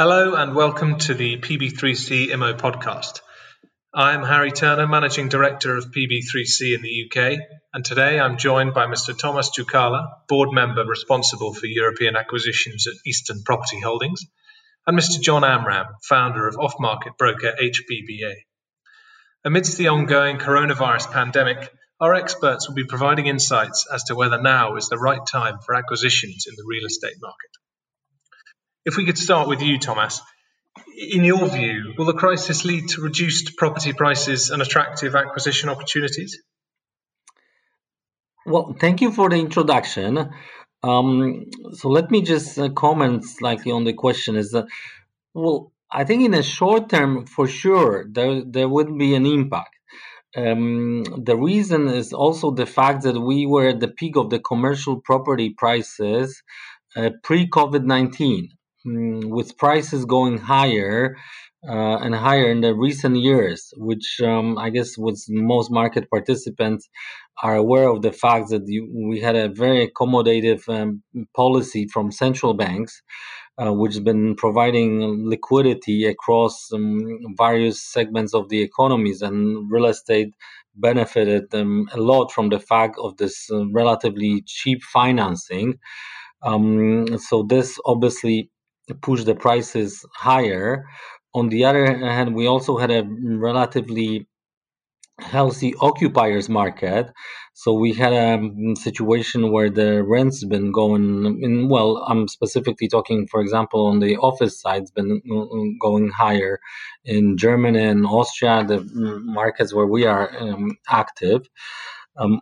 Hello and welcome to the PB3C IMO podcast. I'm Harry Turner, Managing Director of PB3C in the UK, and today I'm joined by Mr. Thomas Tsoukala, Board Member responsible for European acquisitions at Eastern Property Holdings, and Mr. John Amram, founder of off market broker HBBA. Amidst the ongoing coronavirus pandemic, our experts will be providing insights as to whether now is the right time for acquisitions in the real estate market. If we could start with you, Thomas. In your view, will the crisis lead to reduced property prices and attractive acquisition opportunities? Well, thank you for the introduction. Um, so let me just uh, comment slightly on the question. Is that well, I think in the short term, for sure, there there would be an impact. Um, the reason is also the fact that we were at the peak of the commercial property prices uh, pre COVID 19. Mm, with prices going higher uh, and higher in the recent years, which um, I guess was most market participants are aware of the fact that you, we had a very accommodative um, policy from central banks, uh, which has been providing liquidity across um, various segments of the economies, and real estate benefited a lot from the fact of this uh, relatively cheap financing. Um, so this obviously push the prices higher. On the other hand, we also had a relatively healthy occupiers market. So we had a situation where the rents been going in. Well, I'm specifically talking, for example, on the office side, it's been uh, uh, going higher in Germany and Austria, the markets where we are um, active. Um,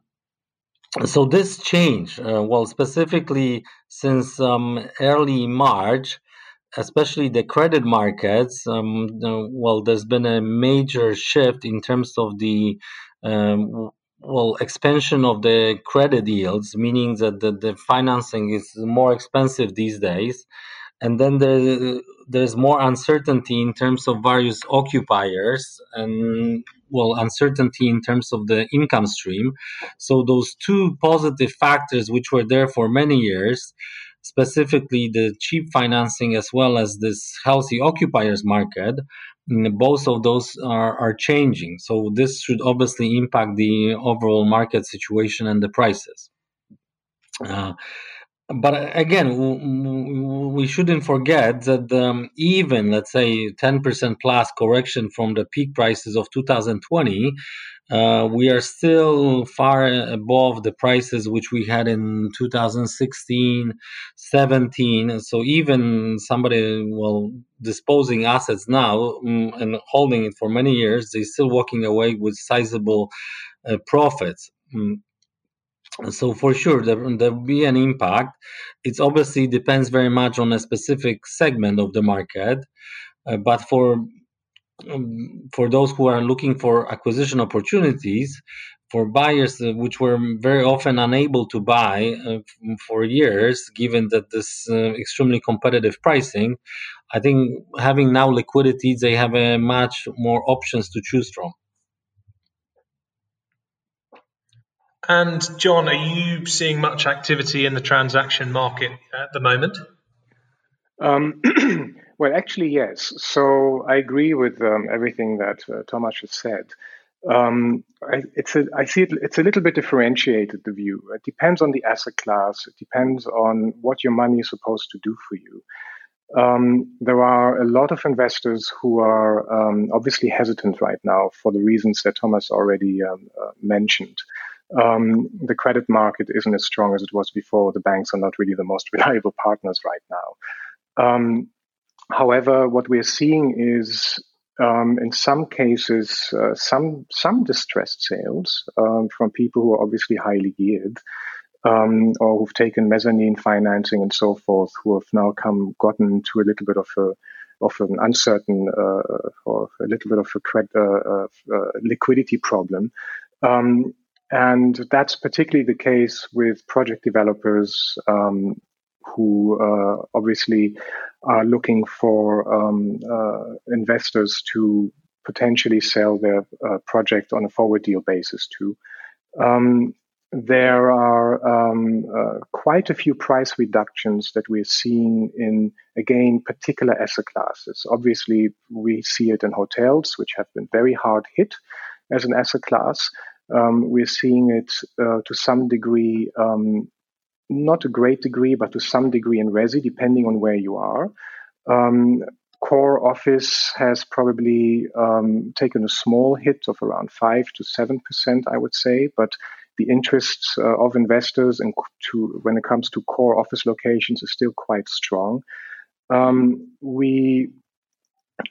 so this change, uh, well, specifically since um, early March, especially the credit markets, um, well, there's been a major shift in terms of the um, well expansion of the credit yields, meaning that the, the financing is more expensive these days, and then there, there's more uncertainty in terms of various occupiers and well uncertainty in terms of the income stream. So those two positive factors, which were there for many years specifically the cheap financing as well as this healthy occupiers market, mm, both of those are, are changing. So this should obviously impact the overall market situation and the prices. Uh, but again, we shouldn't forget that um, even, let's say, 10% plus correction from the peak prices of 2020 uh, we are still far above the prices which we had in 2016 17 so even somebody well disposing assets now um, and holding it for many years they're still walking away with sizable uh, profits. Um, so for sure there, there will be an impact it obviously depends very much on a specific segment of the market uh, but for um, for those who are looking for acquisition opportunities, for buyers uh, which were very often unable to buy uh, for years, given that this uh, extremely competitive pricing, I think having now liquidity, they have a much more options to choose from. And John, are you seeing much activity in the transaction market at the moment? Um, Well, actually, yes. So I agree with um, everything that uh, Thomas has said. Um, I, it's a, I see it, it's a little bit differentiated, the view. It depends on the asset class, it depends on what your money is supposed to do for you. Um, there are a lot of investors who are um, obviously hesitant right now for the reasons that Thomas already um, uh, mentioned. Um, the credit market isn't as strong as it was before. The banks are not really the most reliable partners right now. Um, However, what we're seeing is um, in some cases uh, some some distressed sales um, from people who are obviously highly geared um, or who've taken mezzanine financing and so forth, who have now come gotten to a little bit of a of an uncertain uh, or a little bit of a credit, uh, uh, liquidity problem. Um, and that's particularly the case with project developers um, who uh, obviously are looking for um, uh, investors to potentially sell their uh, project on a forward deal basis too. Um, there are um, uh, quite a few price reductions that we're seeing in, again, particular asset classes. Obviously, we see it in hotels, which have been very hard hit as an asset class. Um, we're seeing it uh, to some degree, um, not a great degree, but to some degree in resi, depending on where you are. Um, core office has probably um, taken a small hit of around 5 to 7%, I would say, but the interests uh, of investors and to when it comes to core office locations is still quite strong. Um, we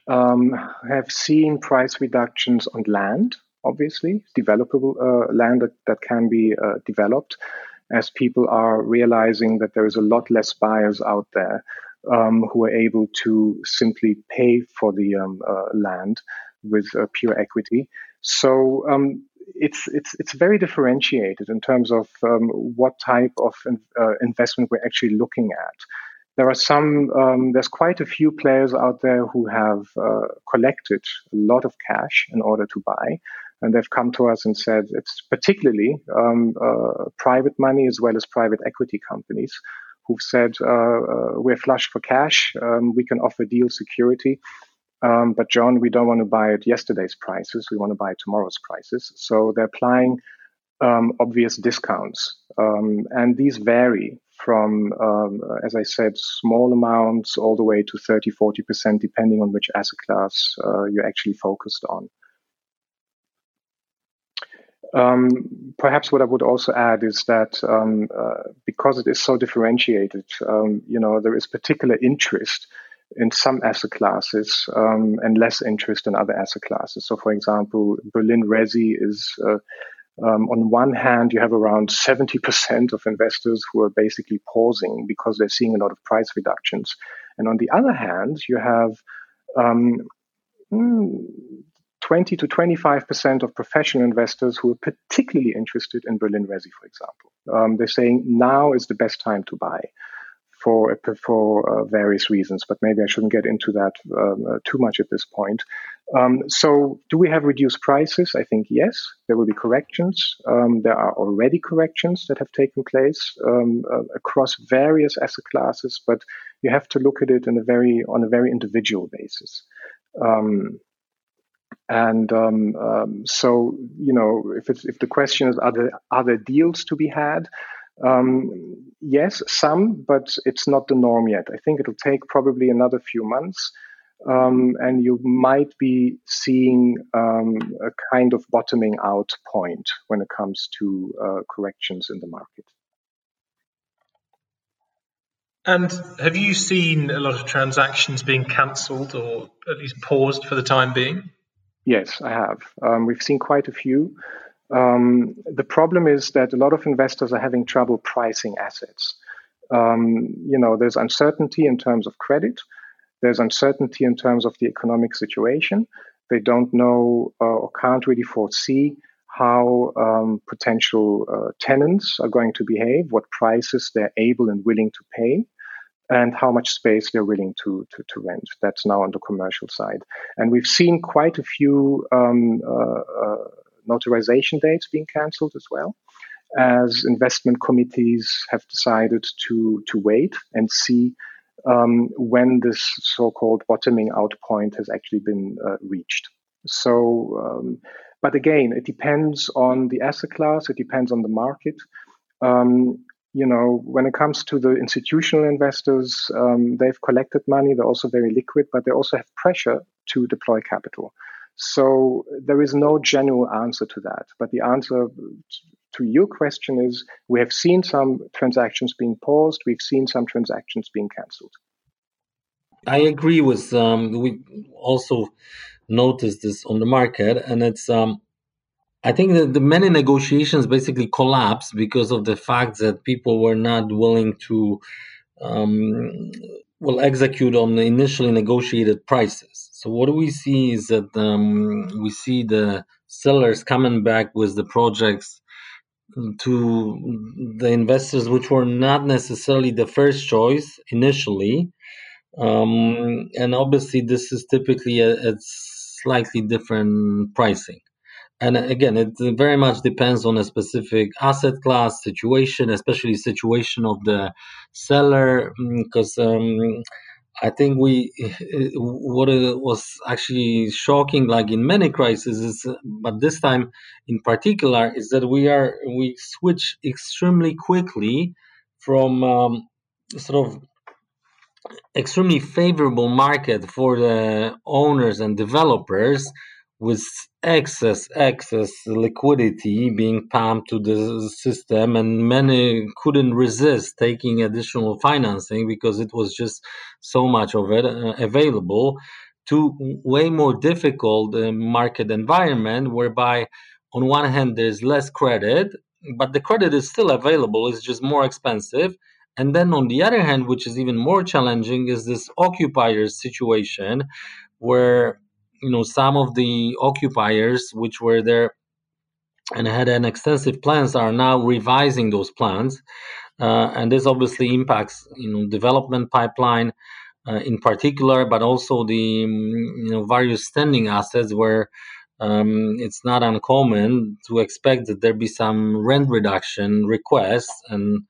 um, have seen price reductions on land, obviously, developable uh, land that, that can be uh, developed as people are realizing that there is a lot less buyers out there um, who are able to simply pay for the um, uh, land with uh, pure equity. So um, it's it's it's very differentiated in terms of um, what type of uh, investment we're actually looking at. There are some. Um, there's quite a few players out there who have uh, collected a lot of cash in order to buy, and they've come to us and said it's particularly um, uh, private money as well as private equity companies who've said uh, uh, we're flush for cash. Um, we can offer deal security um, but John, we don't want to buy at yesterday's prices. We want to buy tomorrow's prices. So they're applying um, obvious discounts, um, and these vary from, um, as I said, small amounts all the way to 30, 40 percent, depending on which asset class uh, you're actually focused on. Um, perhaps what I would also add is that um, uh, because it is so differentiated, um, you know, there is particular interest in some asset classes um, and less interest in other asset classes. So, for example, Berlin Resi is uh, um, on one hand, you have around 70% of investors who are basically pausing because they're seeing a lot of price reductions. And on the other hand, you have um, hmm, 20 to 25% of professional investors who are particularly interested in Berlin Resi, for example. Um, they're saying now is the best time to buy for for uh, various reasons, but maybe I shouldn't get into that um, uh, too much at this point. Um, so, do we have reduced prices? I think yes. There will be corrections. Um, there are already corrections that have taken place um, uh, across various asset classes, but you have to look at it in a very on a very individual basis. Um, and um, um, so, you know, if if the question is, are there other deals to be had? Um, yes, some, but it's not the norm yet. I think it'll take probably another few months. Um, and you might be seeing um, a kind of bottoming out point when it comes to uh, corrections in the market. And have you seen a lot of transactions being cancelled or at least paused for the time being? Yes, I have. Um, we've seen quite a few. Um, the problem is that a lot of investors are having trouble pricing assets. Um, you know, there's uncertainty in terms of credit. There's uncertainty in terms of the economic situation. They don't know uh, or can't really foresee how um, potential uh, tenants are going to behave, what prices they're able and willing to pay, and how much space they're willing to, to, to rent. That's now on the commercial side. And we've seen quite a few um, uh, uh notarization dates being cancelled as well, as investment committees have decided to, to wait and see um, when this so-called bottoming out point has actually been uh, reached. So, um, but again, it depends on the asset class. It depends on the market. Um, you know, when it comes to the institutional investors, um, they've collected money. They're also very liquid, but they also have pressure to deploy capital. So there is no general answer to that. But the answer to your question is we have seen some transactions being paused, we've seen some transactions being cancelled. I agree with um, we also noticed this on the market, and it's um, I think that the many negotiations basically collapsed because of the fact that people were not willing to um, will execute on the initially negotiated prices. So what we see is that um, we see the sellers coming back with the projects to the investors, which were not necessarily the first choice initially. Um, and obviously, this is typically a, a slightly different pricing. And again, it very much depends on a specific asset class situation, especially situation of the seller, because mm, um, I think we what was actually shocking, like in many crises, is, but this time in particular, is that we are we switch extremely quickly from um, sort of extremely favorable market for the owners and developers with excess excess liquidity being pumped to the system and many couldn't resist taking additional financing because it was just so much of it uh, available to way more difficult uh, market environment whereby on one hand there's less credit but the credit is still available it's just more expensive. And then on the other hand which is even more challenging is this occupier situation where you know some of the occupiers which were there and had an extensive plans are now revising those plans. Uh, and this obviously impacts you know development pipeline uh, in particular but also the mm, you know various standing assets where um, it's not uncommon to expect that there be some rent reduction requests and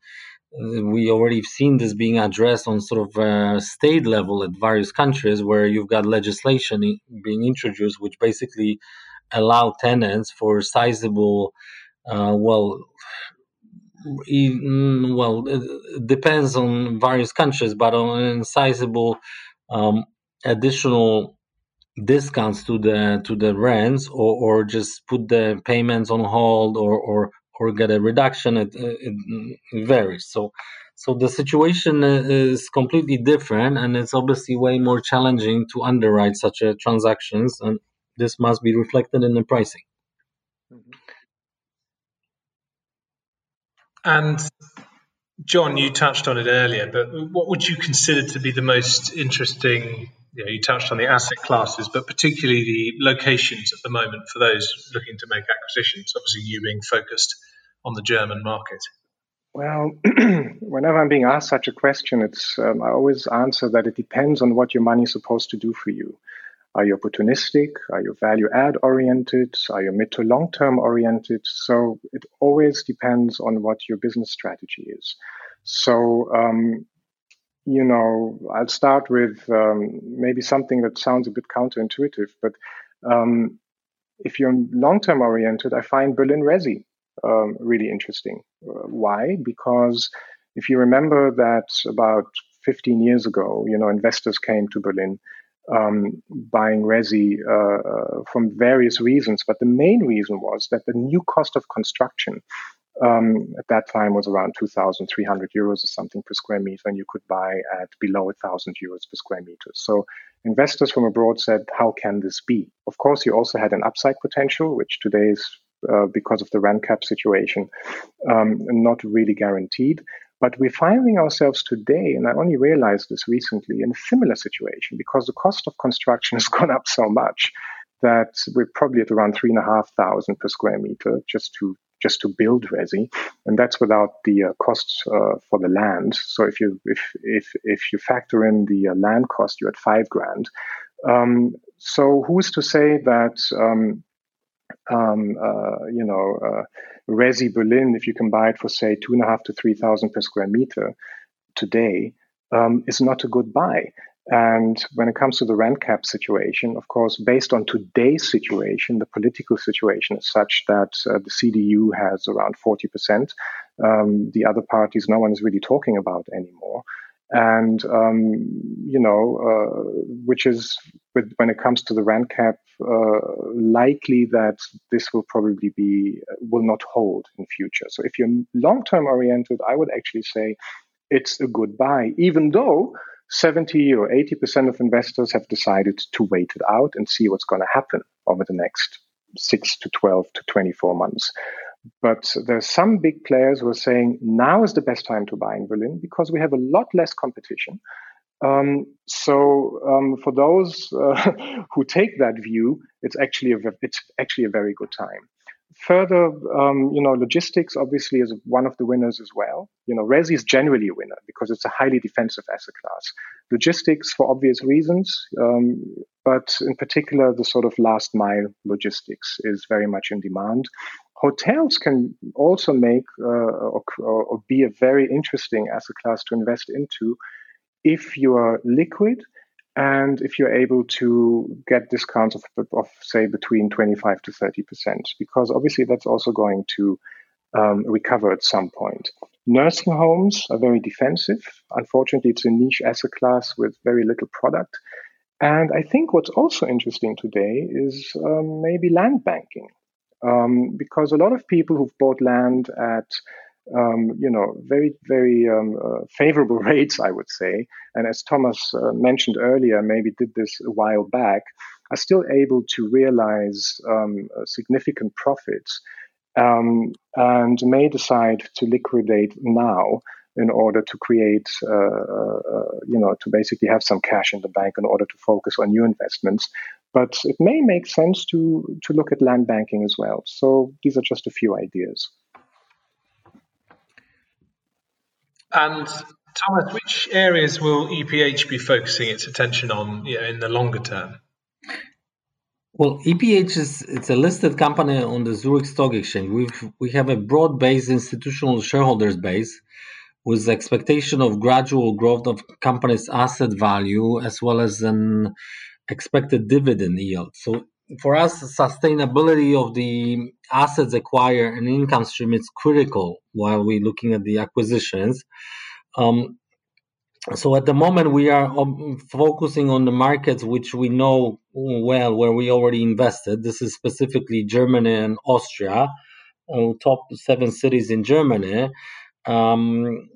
we already seen this being addressed on sort of uh, state level at various countries where you've got legislation being introduced which basically allow tenants for sizable uh, well even, well it depends on various countries but on sizable um, additional discounts to the to the rents or, or just put the payments on hold or, or or get a reduction, it, uh, it, it varies. So, so the situation uh, is completely different, and it's obviously way more challenging to underwrite such a transactions, and this must be reflected in the pricing. Mm-hmm. And John, you touched on it earlier, but what would you consider to be the most interesting? You, know, you touched on the asset classes, but particularly the locations at the moment for those looking to make acquisitions. Obviously, you being focused on the German market. Well, whenever I'm being asked such a question, it's um, I always answer that it depends on what your money is supposed to do for you. Are you opportunistic? Are you value add oriented? Are you mid to long term oriented? So it always depends on what your business strategy is. So, um, you know, I'll start with um, maybe something that sounds a bit counterintuitive, but um, if you're long term oriented, I find Berlin Resi um, really interesting. Why? Because if you remember that about 15 years ago, you know, investors came to Berlin um, buying resi uh, uh, from various reasons, but the main reason was that the new cost of construction um, at that time was around 2,300 euros or something per square meter, and you could buy at below 1,000 euros per square meter. So investors from abroad said, "How can this be?" Of course, you also had an upside potential, which today is uh, because of the rent cap situation, um, not really guaranteed. But we're finding ourselves today, and I only realized this recently, in a similar situation because the cost of construction has gone up so much that we're probably at around three and a half thousand per square meter just to just to build resi, and that's without the uh, costs uh, for the land. So if you if if if you factor in the uh, land cost, you're at five grand. Um, so who's to say that um, um, uh, you know, uh, Resi Berlin, if you can buy it for say two and a half to three thousand per square meter today, um, is not a good buy. And when it comes to the rent cap situation, of course, based on today's situation, the political situation is such that uh, the CDU has around 40%. Um, the other parties, no one is really talking about anymore and um, you know, uh, which is with, when it comes to the rent cap, uh, likely that this will probably be will not hold in future. So if you're long term oriented, I would actually say it's a good buy, even though 70 or 80 percent of investors have decided to wait it out and see what's going to happen over the next six to 12 to 24 months. But there's some big players who are saying now is the best time to buy in Berlin because we have a lot less competition. Um, so um, for those uh, who take that view, it's actually a it's actually a very good time. Further, um, you know, logistics obviously is one of the winners as well. You know, Resi is generally a winner because it's a highly defensive asset class. Logistics, for obvious reasons, um, but in particular, the sort of last mile logistics is very much in demand. Hotels can also make uh, or, or be a very interesting asset class to invest into if you are liquid and if you're able to get discounts of, of say between 25 to 30 percent because obviously that's also going to um, recover at some point. Nursing homes are very defensive. Unfortunately it's a niche asset class with very little product and i think what's also interesting today is um, maybe land banking um, because a lot of people who've bought land at um, you know, very, very um, uh, favorable rates, I would say. And as Thomas uh, mentioned earlier, maybe did this a while back, are still able to realize um, significant profits um, and may decide to liquidate now in order to create, uh, uh, uh, you know, to basically have some cash in the bank in order to focus on new investments. But it may make sense to to look at land banking as well. So these are just a few ideas. And Thomas, which areas will EPH be focusing its attention on you know, in the longer term? Well, EPH is it's a listed company on the Zurich Stock Exchange. We we have a broad-based institutional shareholders base with the expectation of gradual growth of company's asset value as well as an expected dividend yield. So for us, sustainability of the assets acquired and income stream is critical while we're looking at the acquisitions. Um, so at the moment, we are um, focusing on the markets which we know well, where we already invested. This is specifically Germany and Austria, uh, top seven cities in Germany. Um,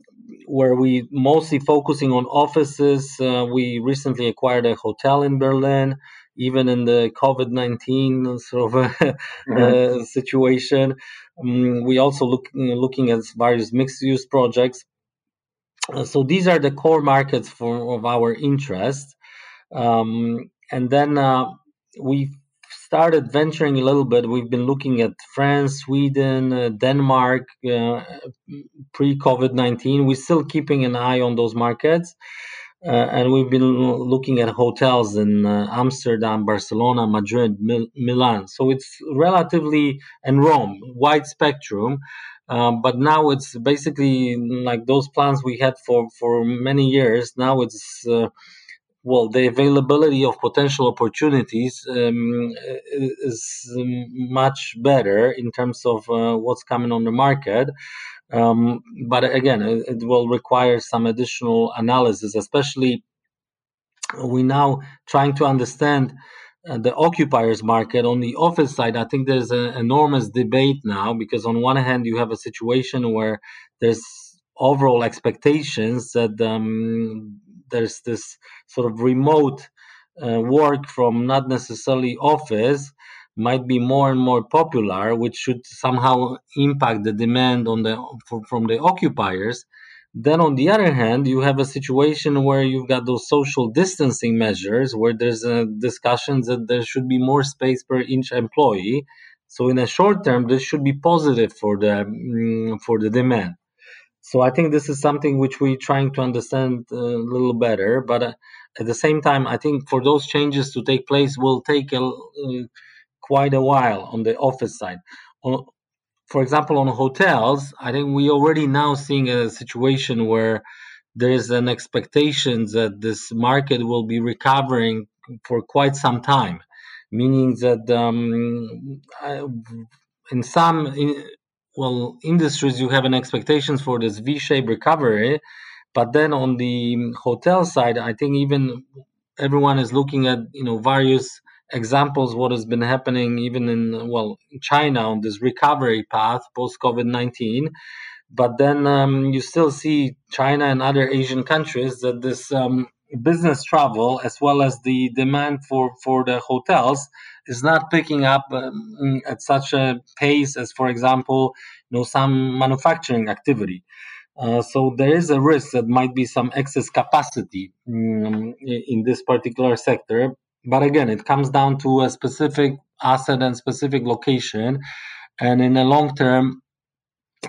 where we mostly focusing on offices. Uh, we recently acquired a hotel in Berlin even in the COVID 19 sort of mm-hmm. uh, situation. Um, we also look looking at various mixed use projects. Uh, so these are the core markets for of our interest. Um, and then uh, we started venturing a little bit. We've been looking at France, Sweden, uh, Denmark uh, pre COVID 19. We're still keeping an eye on those markets. Uh, and we've been looking at hotels in uh, Amsterdam, Barcelona, Madrid, Mil- Milan. So it's relatively, and Rome, wide spectrum. Um, but now it's basically like those plans we had for, for many years. Now it's, uh, well, the availability of potential opportunities um, is much better in terms of uh, what's coming on the market. Um, but again, it, it, will require some additional analysis, especially we now trying to understand uh, the occupiers market on the office side. I think there's an enormous debate now because on one hand you have a situation where there's overall expectations that um, there's this sort of remote uh, work from not necessarily office might be more and more popular, which should somehow impact the demand on the from the occupiers. Then, on the other hand, you have a situation where you've got those social distancing measures, where there's a discussions that there should be more space per each employee. So, in a short term, this should be positive for the mm, for the demand. So, I think this is something which we're trying to understand a little better. But uh, at the same time, I think for those changes to take place will take a uh, quite a while on the office side. On, for example, on hotels, I think we already now seeing a situation where there is an expectation that this market will be recovering for quite some time, meaning that um, in some in, well industries you have an expectations for this V-shaped recovery, but then on the hotel side, I think even everyone is looking at you know various examples what has been happening even in well China on this recovery path post COVID nineteen, but then um, you still see China and other Asian countries that this um, business travel as well as the demand for for the hotels is not picking up um, at such a pace as, for example, you know some manufacturing activity. Uh, so there is a risk that might be some excess capacity um, in this particular sector but again, it comes down to a specific asset and specific location. And in the long term,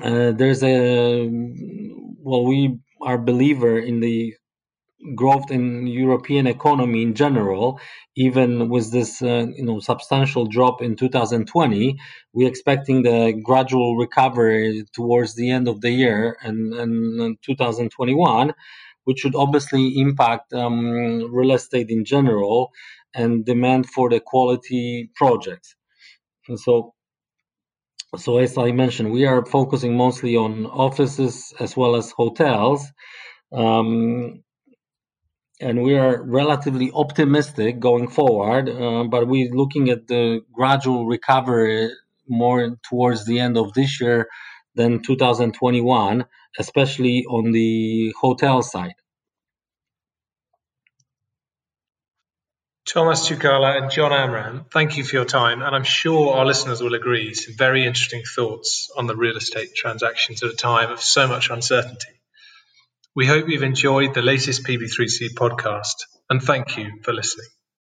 uh, there's a well, we are believer in the growth in European economy in general, even with this uh, you know substantial drop in 2020, we're expecting the gradual recovery towards the end of the year and, and 2021, which should obviously impact um, real estate in general and demand for the quality projects. And so so as I mentioned, we are focusing mostly on offices as well as hotels. Um, and we are relatively optimistic going forward, uh, but we're looking at the gradual recovery more towards the end of this year than 2021, especially on the hotel side. Thomas Tsoukala and John Amram, thank you for your time, and I'm sure our listeners will agree some very interesting thoughts on the real estate transactions at a time of so much uncertainty. We hope you've enjoyed the latest PB3C podcast, and thank you for listening.